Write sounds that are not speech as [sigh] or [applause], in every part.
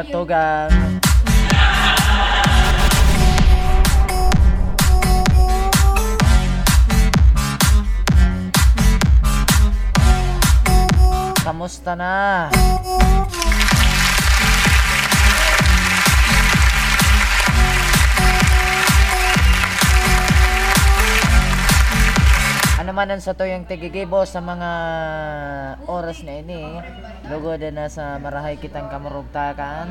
mga tugang. Kamusta na? Man ang sa tuyang tigigibo sa mga oras na ini. Lugod na sa marahay kitang kamurugtakan.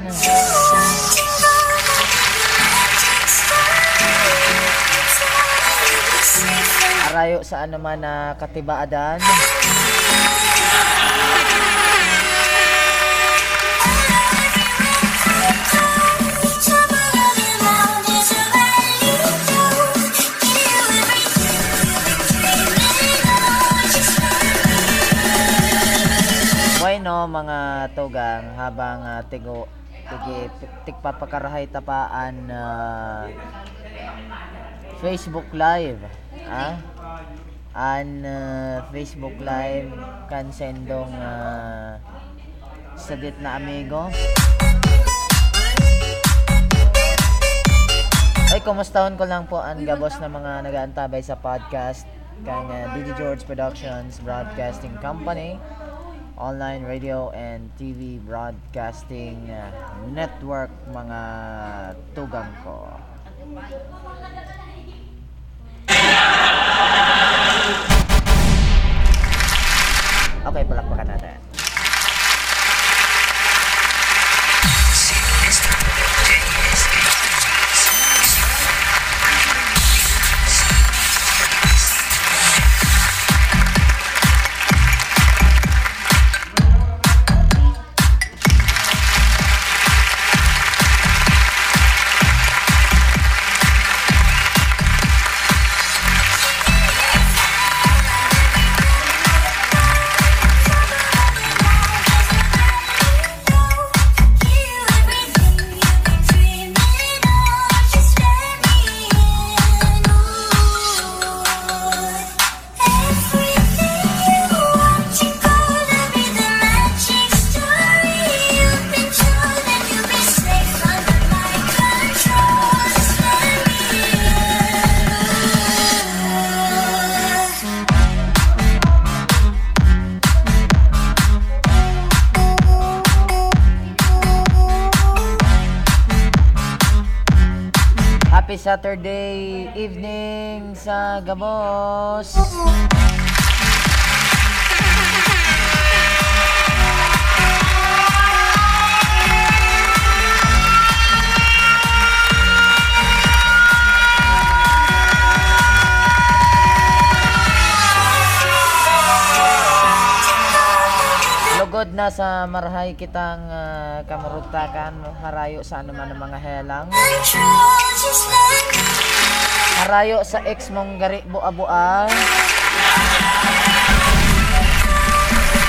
Arayo sa ano man na katibaadan Mga tugang habang uh, tigo tigi tigpapakarahay tapaan uh, Facebook Live ah an uh, Facebook Live kan sendong uh, sagit na amigo. Ay kumustahon ko lang po ang gabos na mga nagaantabay sa podcast kang uh, Didi George Productions Broadcasting Company online radio and TV broadcasting uh, network mga tugang ko. Okay, palakpakan natin. Saturday evening sa Gabos. Lugod na sa marahay kitang uh, kamurugtakan harayo sa anuman ng mga helang. Harayo sa ex mong gari bua-bua.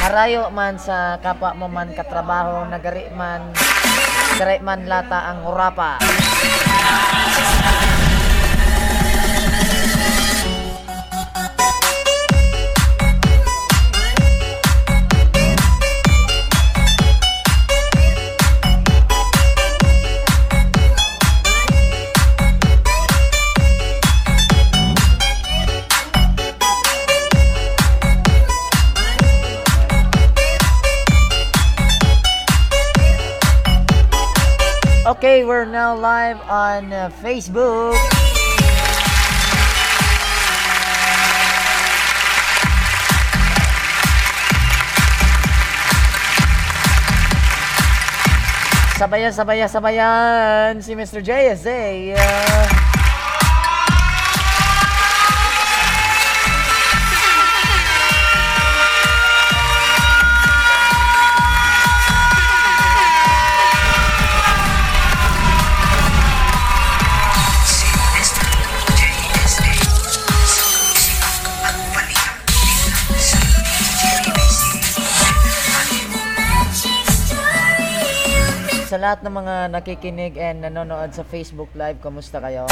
Harayo man sa kapwa mo man katrabaho na gari man gari man lata ang urapa. We're now live on uh, Facebook. Sabayan, sabayan, sabayan si Mr. JSA. Uh, lahat ng mga nakikinig and nanonood sa Facebook Live, kumusta kayo?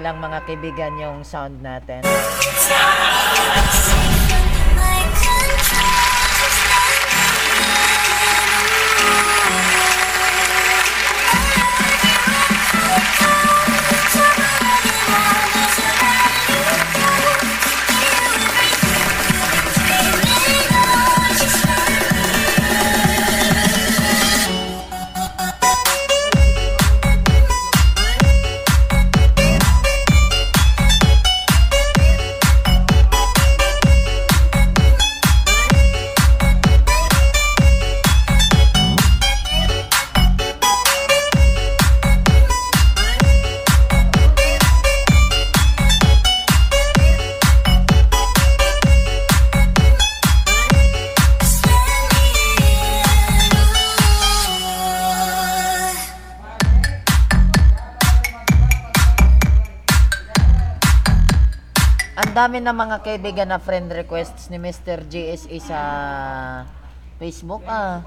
Lang mga kaibigan yung sound natin. Dami na mga kaibigan na friend requests ni Mr. GSE sa Facebook ah.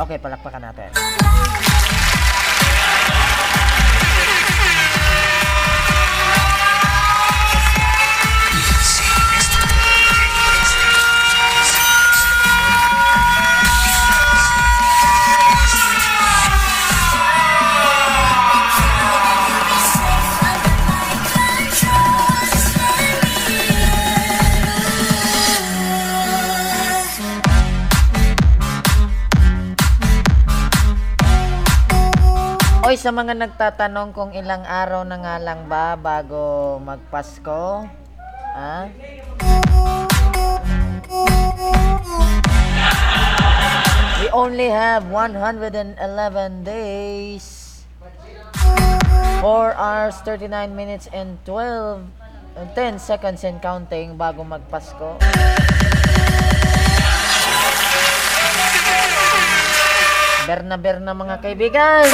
Okay, palakpakan natin. Oy, sa mga nagtatanong kung ilang araw na nga lang ba bago magpasko, ha? We only have 111 days. 4 hours, 39 minutes, and 12, and 10 seconds and counting bago magpasko. Berna berna mga kaibigan.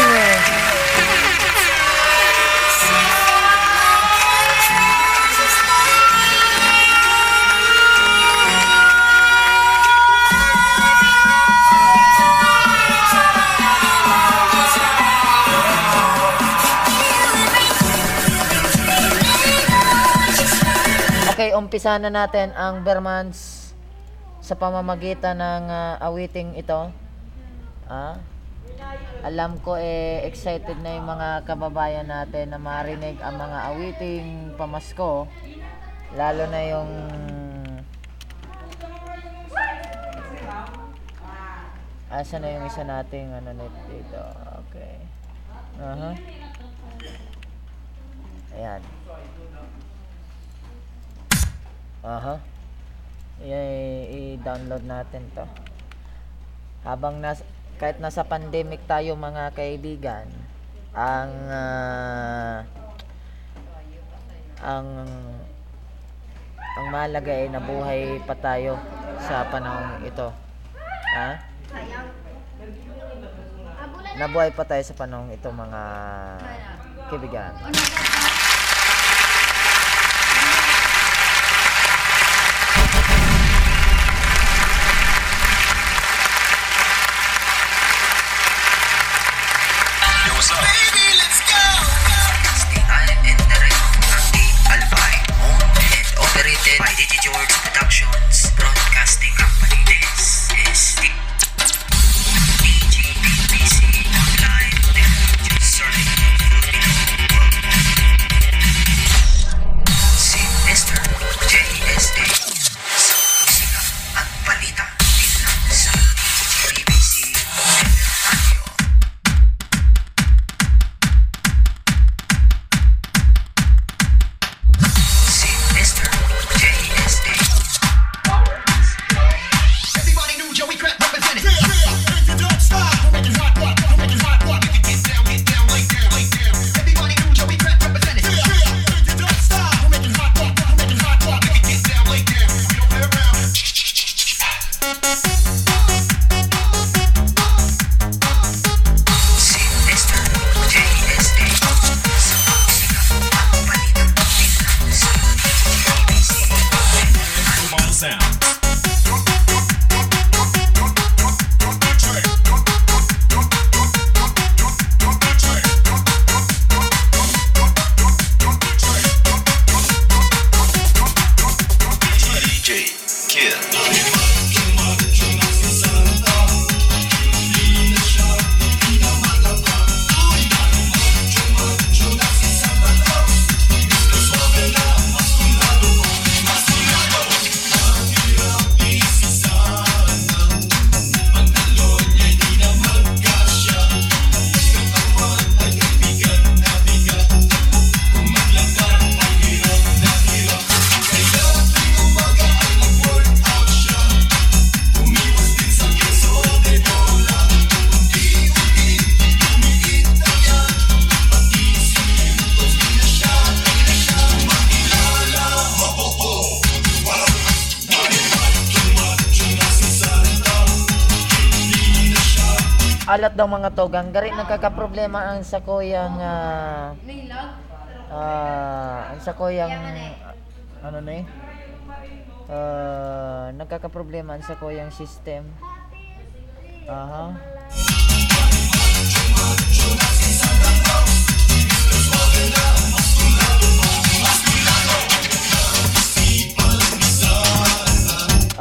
Okay, umpisa na natin ang Bermans sa pamamagitan ng ah, awiting ito. Ah, alam ko eh excited na yung mga kababayan natin na marinig ang mga awiting pamasko. Lalo na yung Asa na yung isa nating ano net dito? Okay. Aha. Ayan. Aha. I- i-download natin to. Habang nas kahit nasa pandemic tayo mga kaibigan, ang ah, ang ang mahalaga ay nabuhay pa tayo sa panahon ito. Ha? Nabuhay pa tayo sa panahon ito mga kaibigan. Baby, let's go. Alpine, and operated by DJ George Productions. Alat daw mga togang, gari nagkakaproblema ang sa kuyang ah, ah, ang sa kuyang ano na eh? Ah, nagkakaproblema ang sa kuyang system. Aha.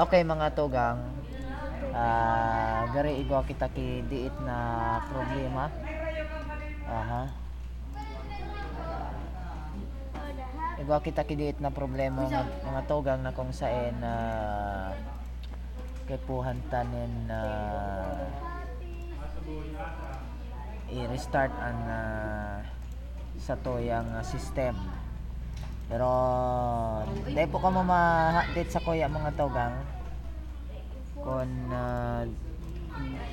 Okay mga togang. Ah, gari igwa kita ki diit na problema. Aha. Igwa kita ki diit na problema nga mga togang na kung saan na kay puhantanin na i-restart ang ah, sa toyang ah, system. Pero hindi po ka ma-update sa kuya mga togang kung ah,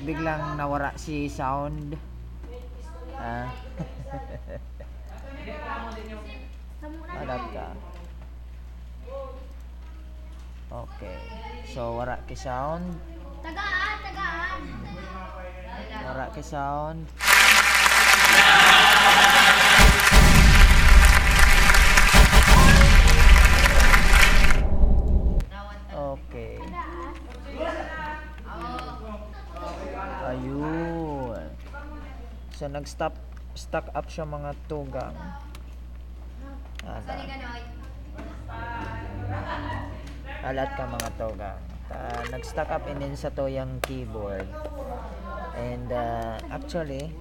biglang nawara si sound. Ah. [laughs] Alat ka. Okay. So wara ki sound. Tagaan, tagaan. wara ki sound [laughs] Ayun. So nag-stop stock up siya mga tugang. Ala. Alat ka mga tugang. Ah, nag-stock up and then sa to yung keyboard. And uh, actually,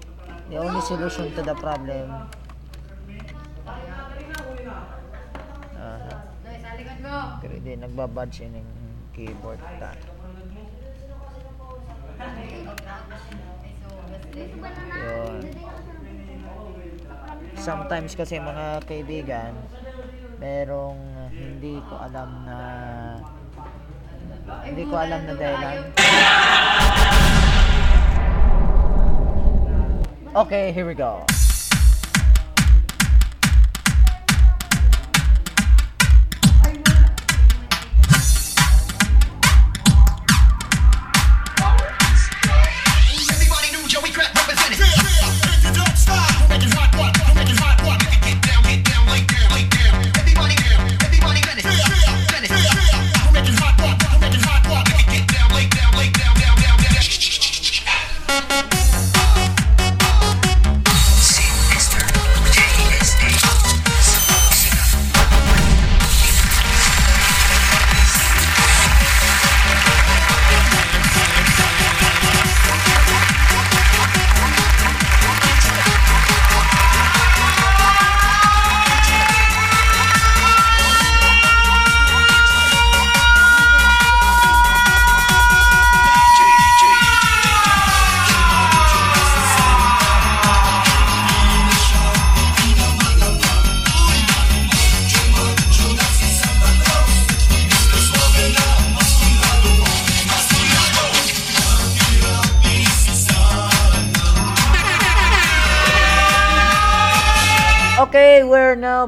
the only solution to the problem Aha. Pero di nagbabadge yun yung keyboard ta. Yun. Sometimes kasi mga kaibigan, merong hindi ko alam na hindi ko alam na dahilan. Okay, here we go.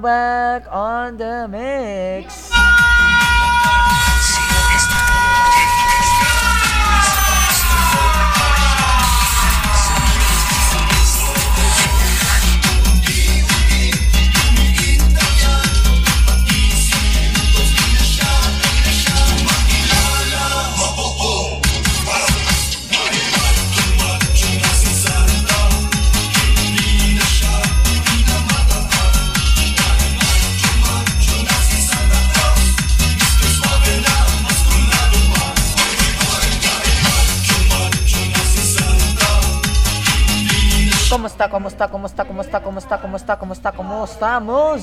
Back on the mix. ¿Cómo está? ¿Cómo está? ¿Cómo está? ¿Cómo está? ¿Cómo está? ¿Cómo está? ¿Cómo está? ¿Cómo estamos?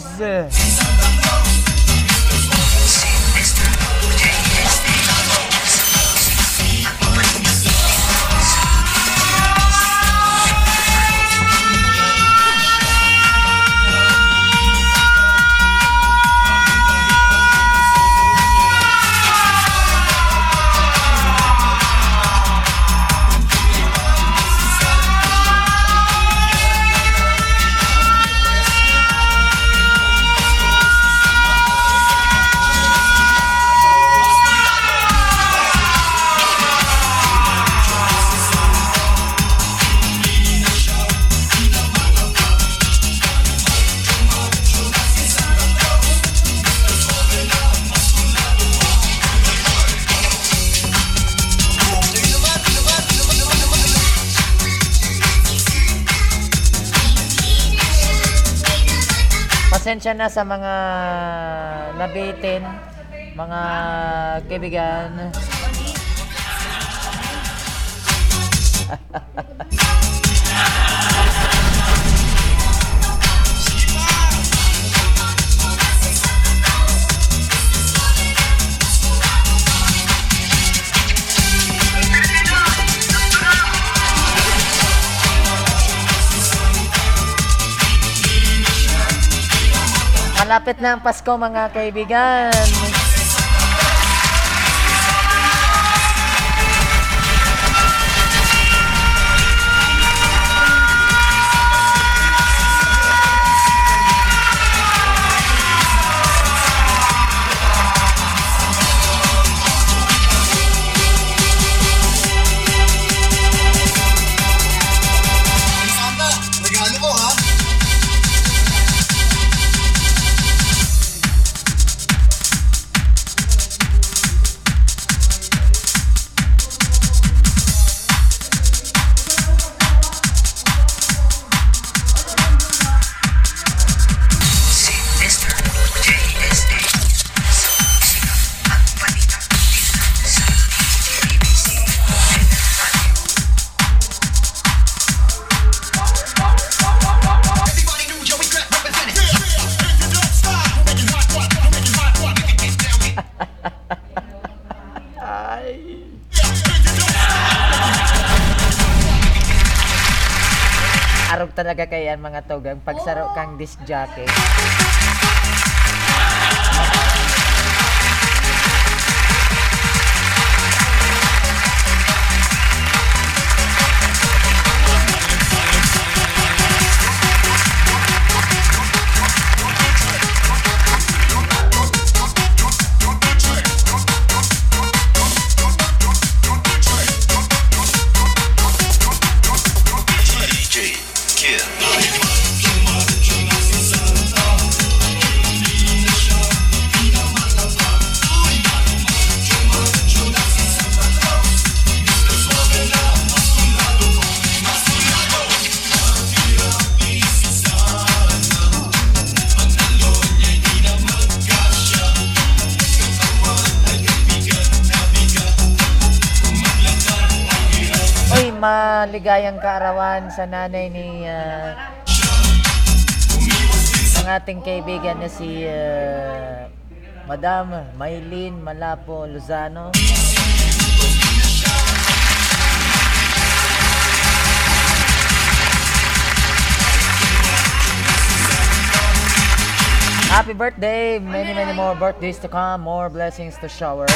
Pasensya na sa mga nabitin, mga kaibigan. [laughs] Malapit na ang Pasko mga kaibigan. Talaga kayan mga tugang pagsaro kang disc jockey. Maligayang kaarawan sa nanay ni ah, ang ating kaibigan na si ah, Madam Maylin Malapo Lozano. Happy birthday! Many, many more birthdays to come, more blessings to shower.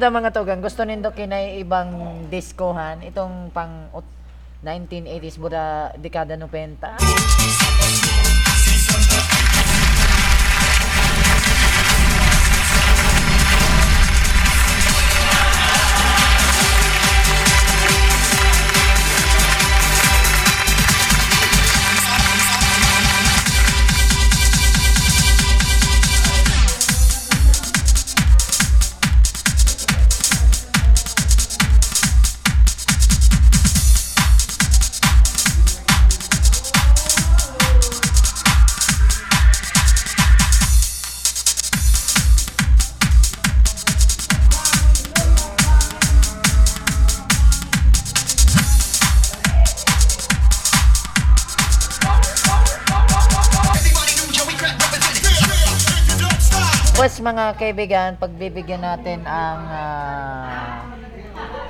Daw mga tugang? Gusto nindo kinay ibang diskohan? Itong pang ut- 1980s buda dekada 90. Mga kaibigan, pagbibigyan natin ang ah,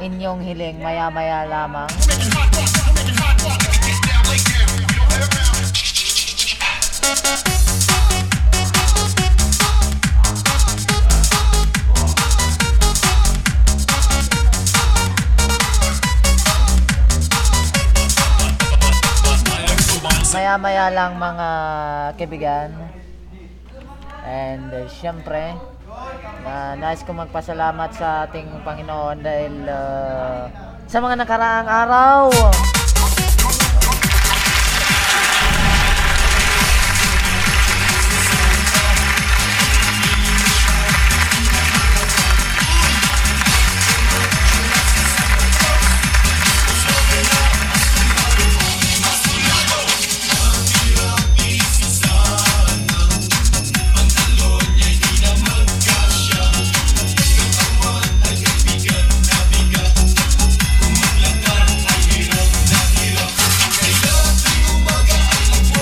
inyong hiling maya-maya lamang. Maya-maya lang mga kaibigan. And uh, syempre, na nais ko magpasalamat sa ating Panginoon dahil uh, sa mga nakaraang araw.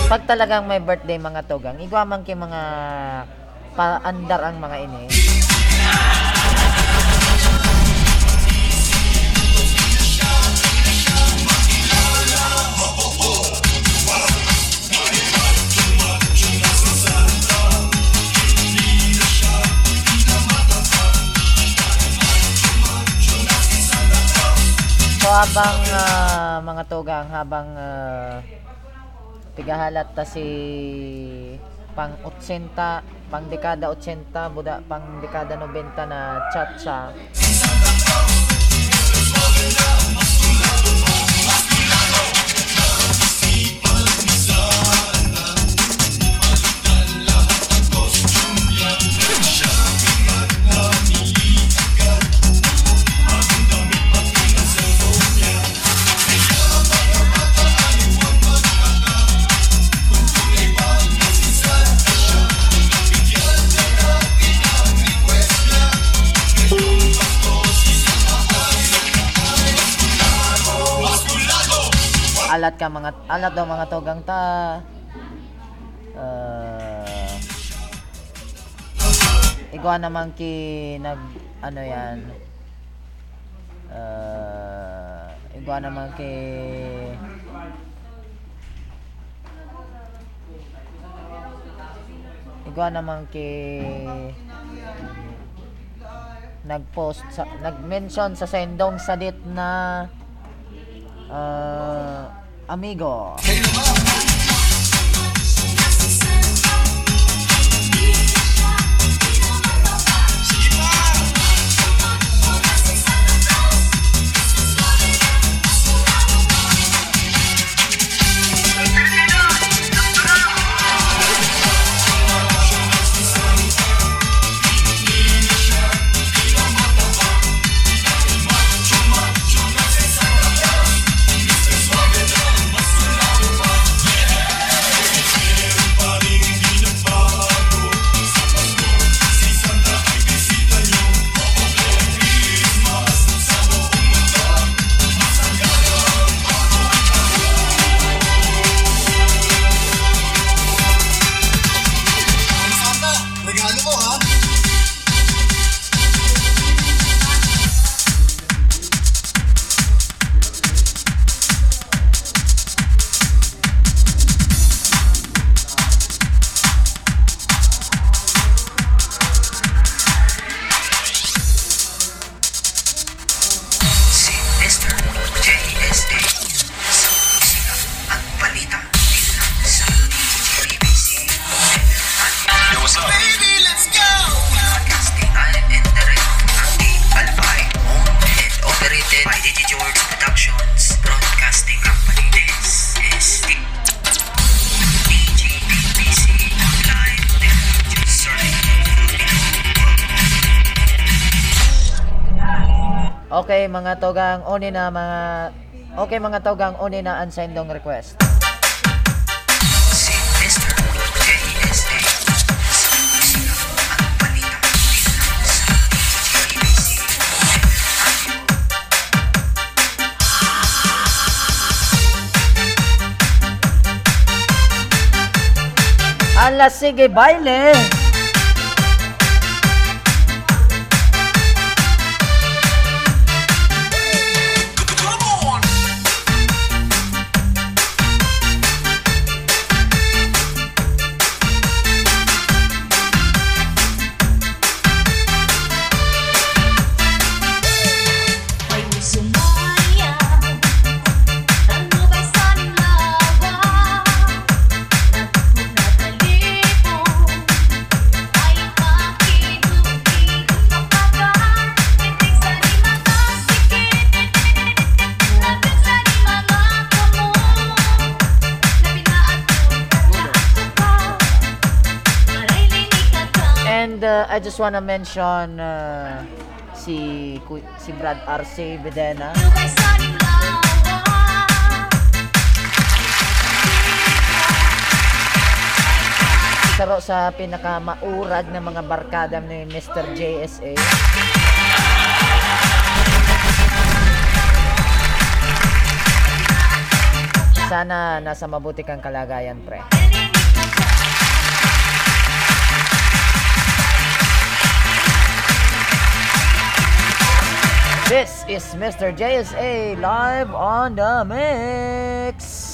Pag talagang may birthday mga tugang, igwaman kay mga paandar ang mga ini. So habang ah, mga tugang, habang ah, tigahalat ta si pang 80, pang dekada 80, buda pang dekada 90 na cha-cha. Alat ka mga alat daw mga tugang ta. Uh, igwa naman ki nag ano yan. Uh, igwa naman ki igwa naman ki nag-post sa nag-mention sa sendong sadit na uh, amigo. Mga togang uni na mga Okay, mga togang uni na unsigned dong request. Ala, sige, baile! I just wanna mention uh, si si Brad Arce nilawa Saro sa pinakamaurag na mga barkada ni Mr. JSA. Sana nasa mabuti kang kalagayan, pre. This is Mr. JSA live on the mix.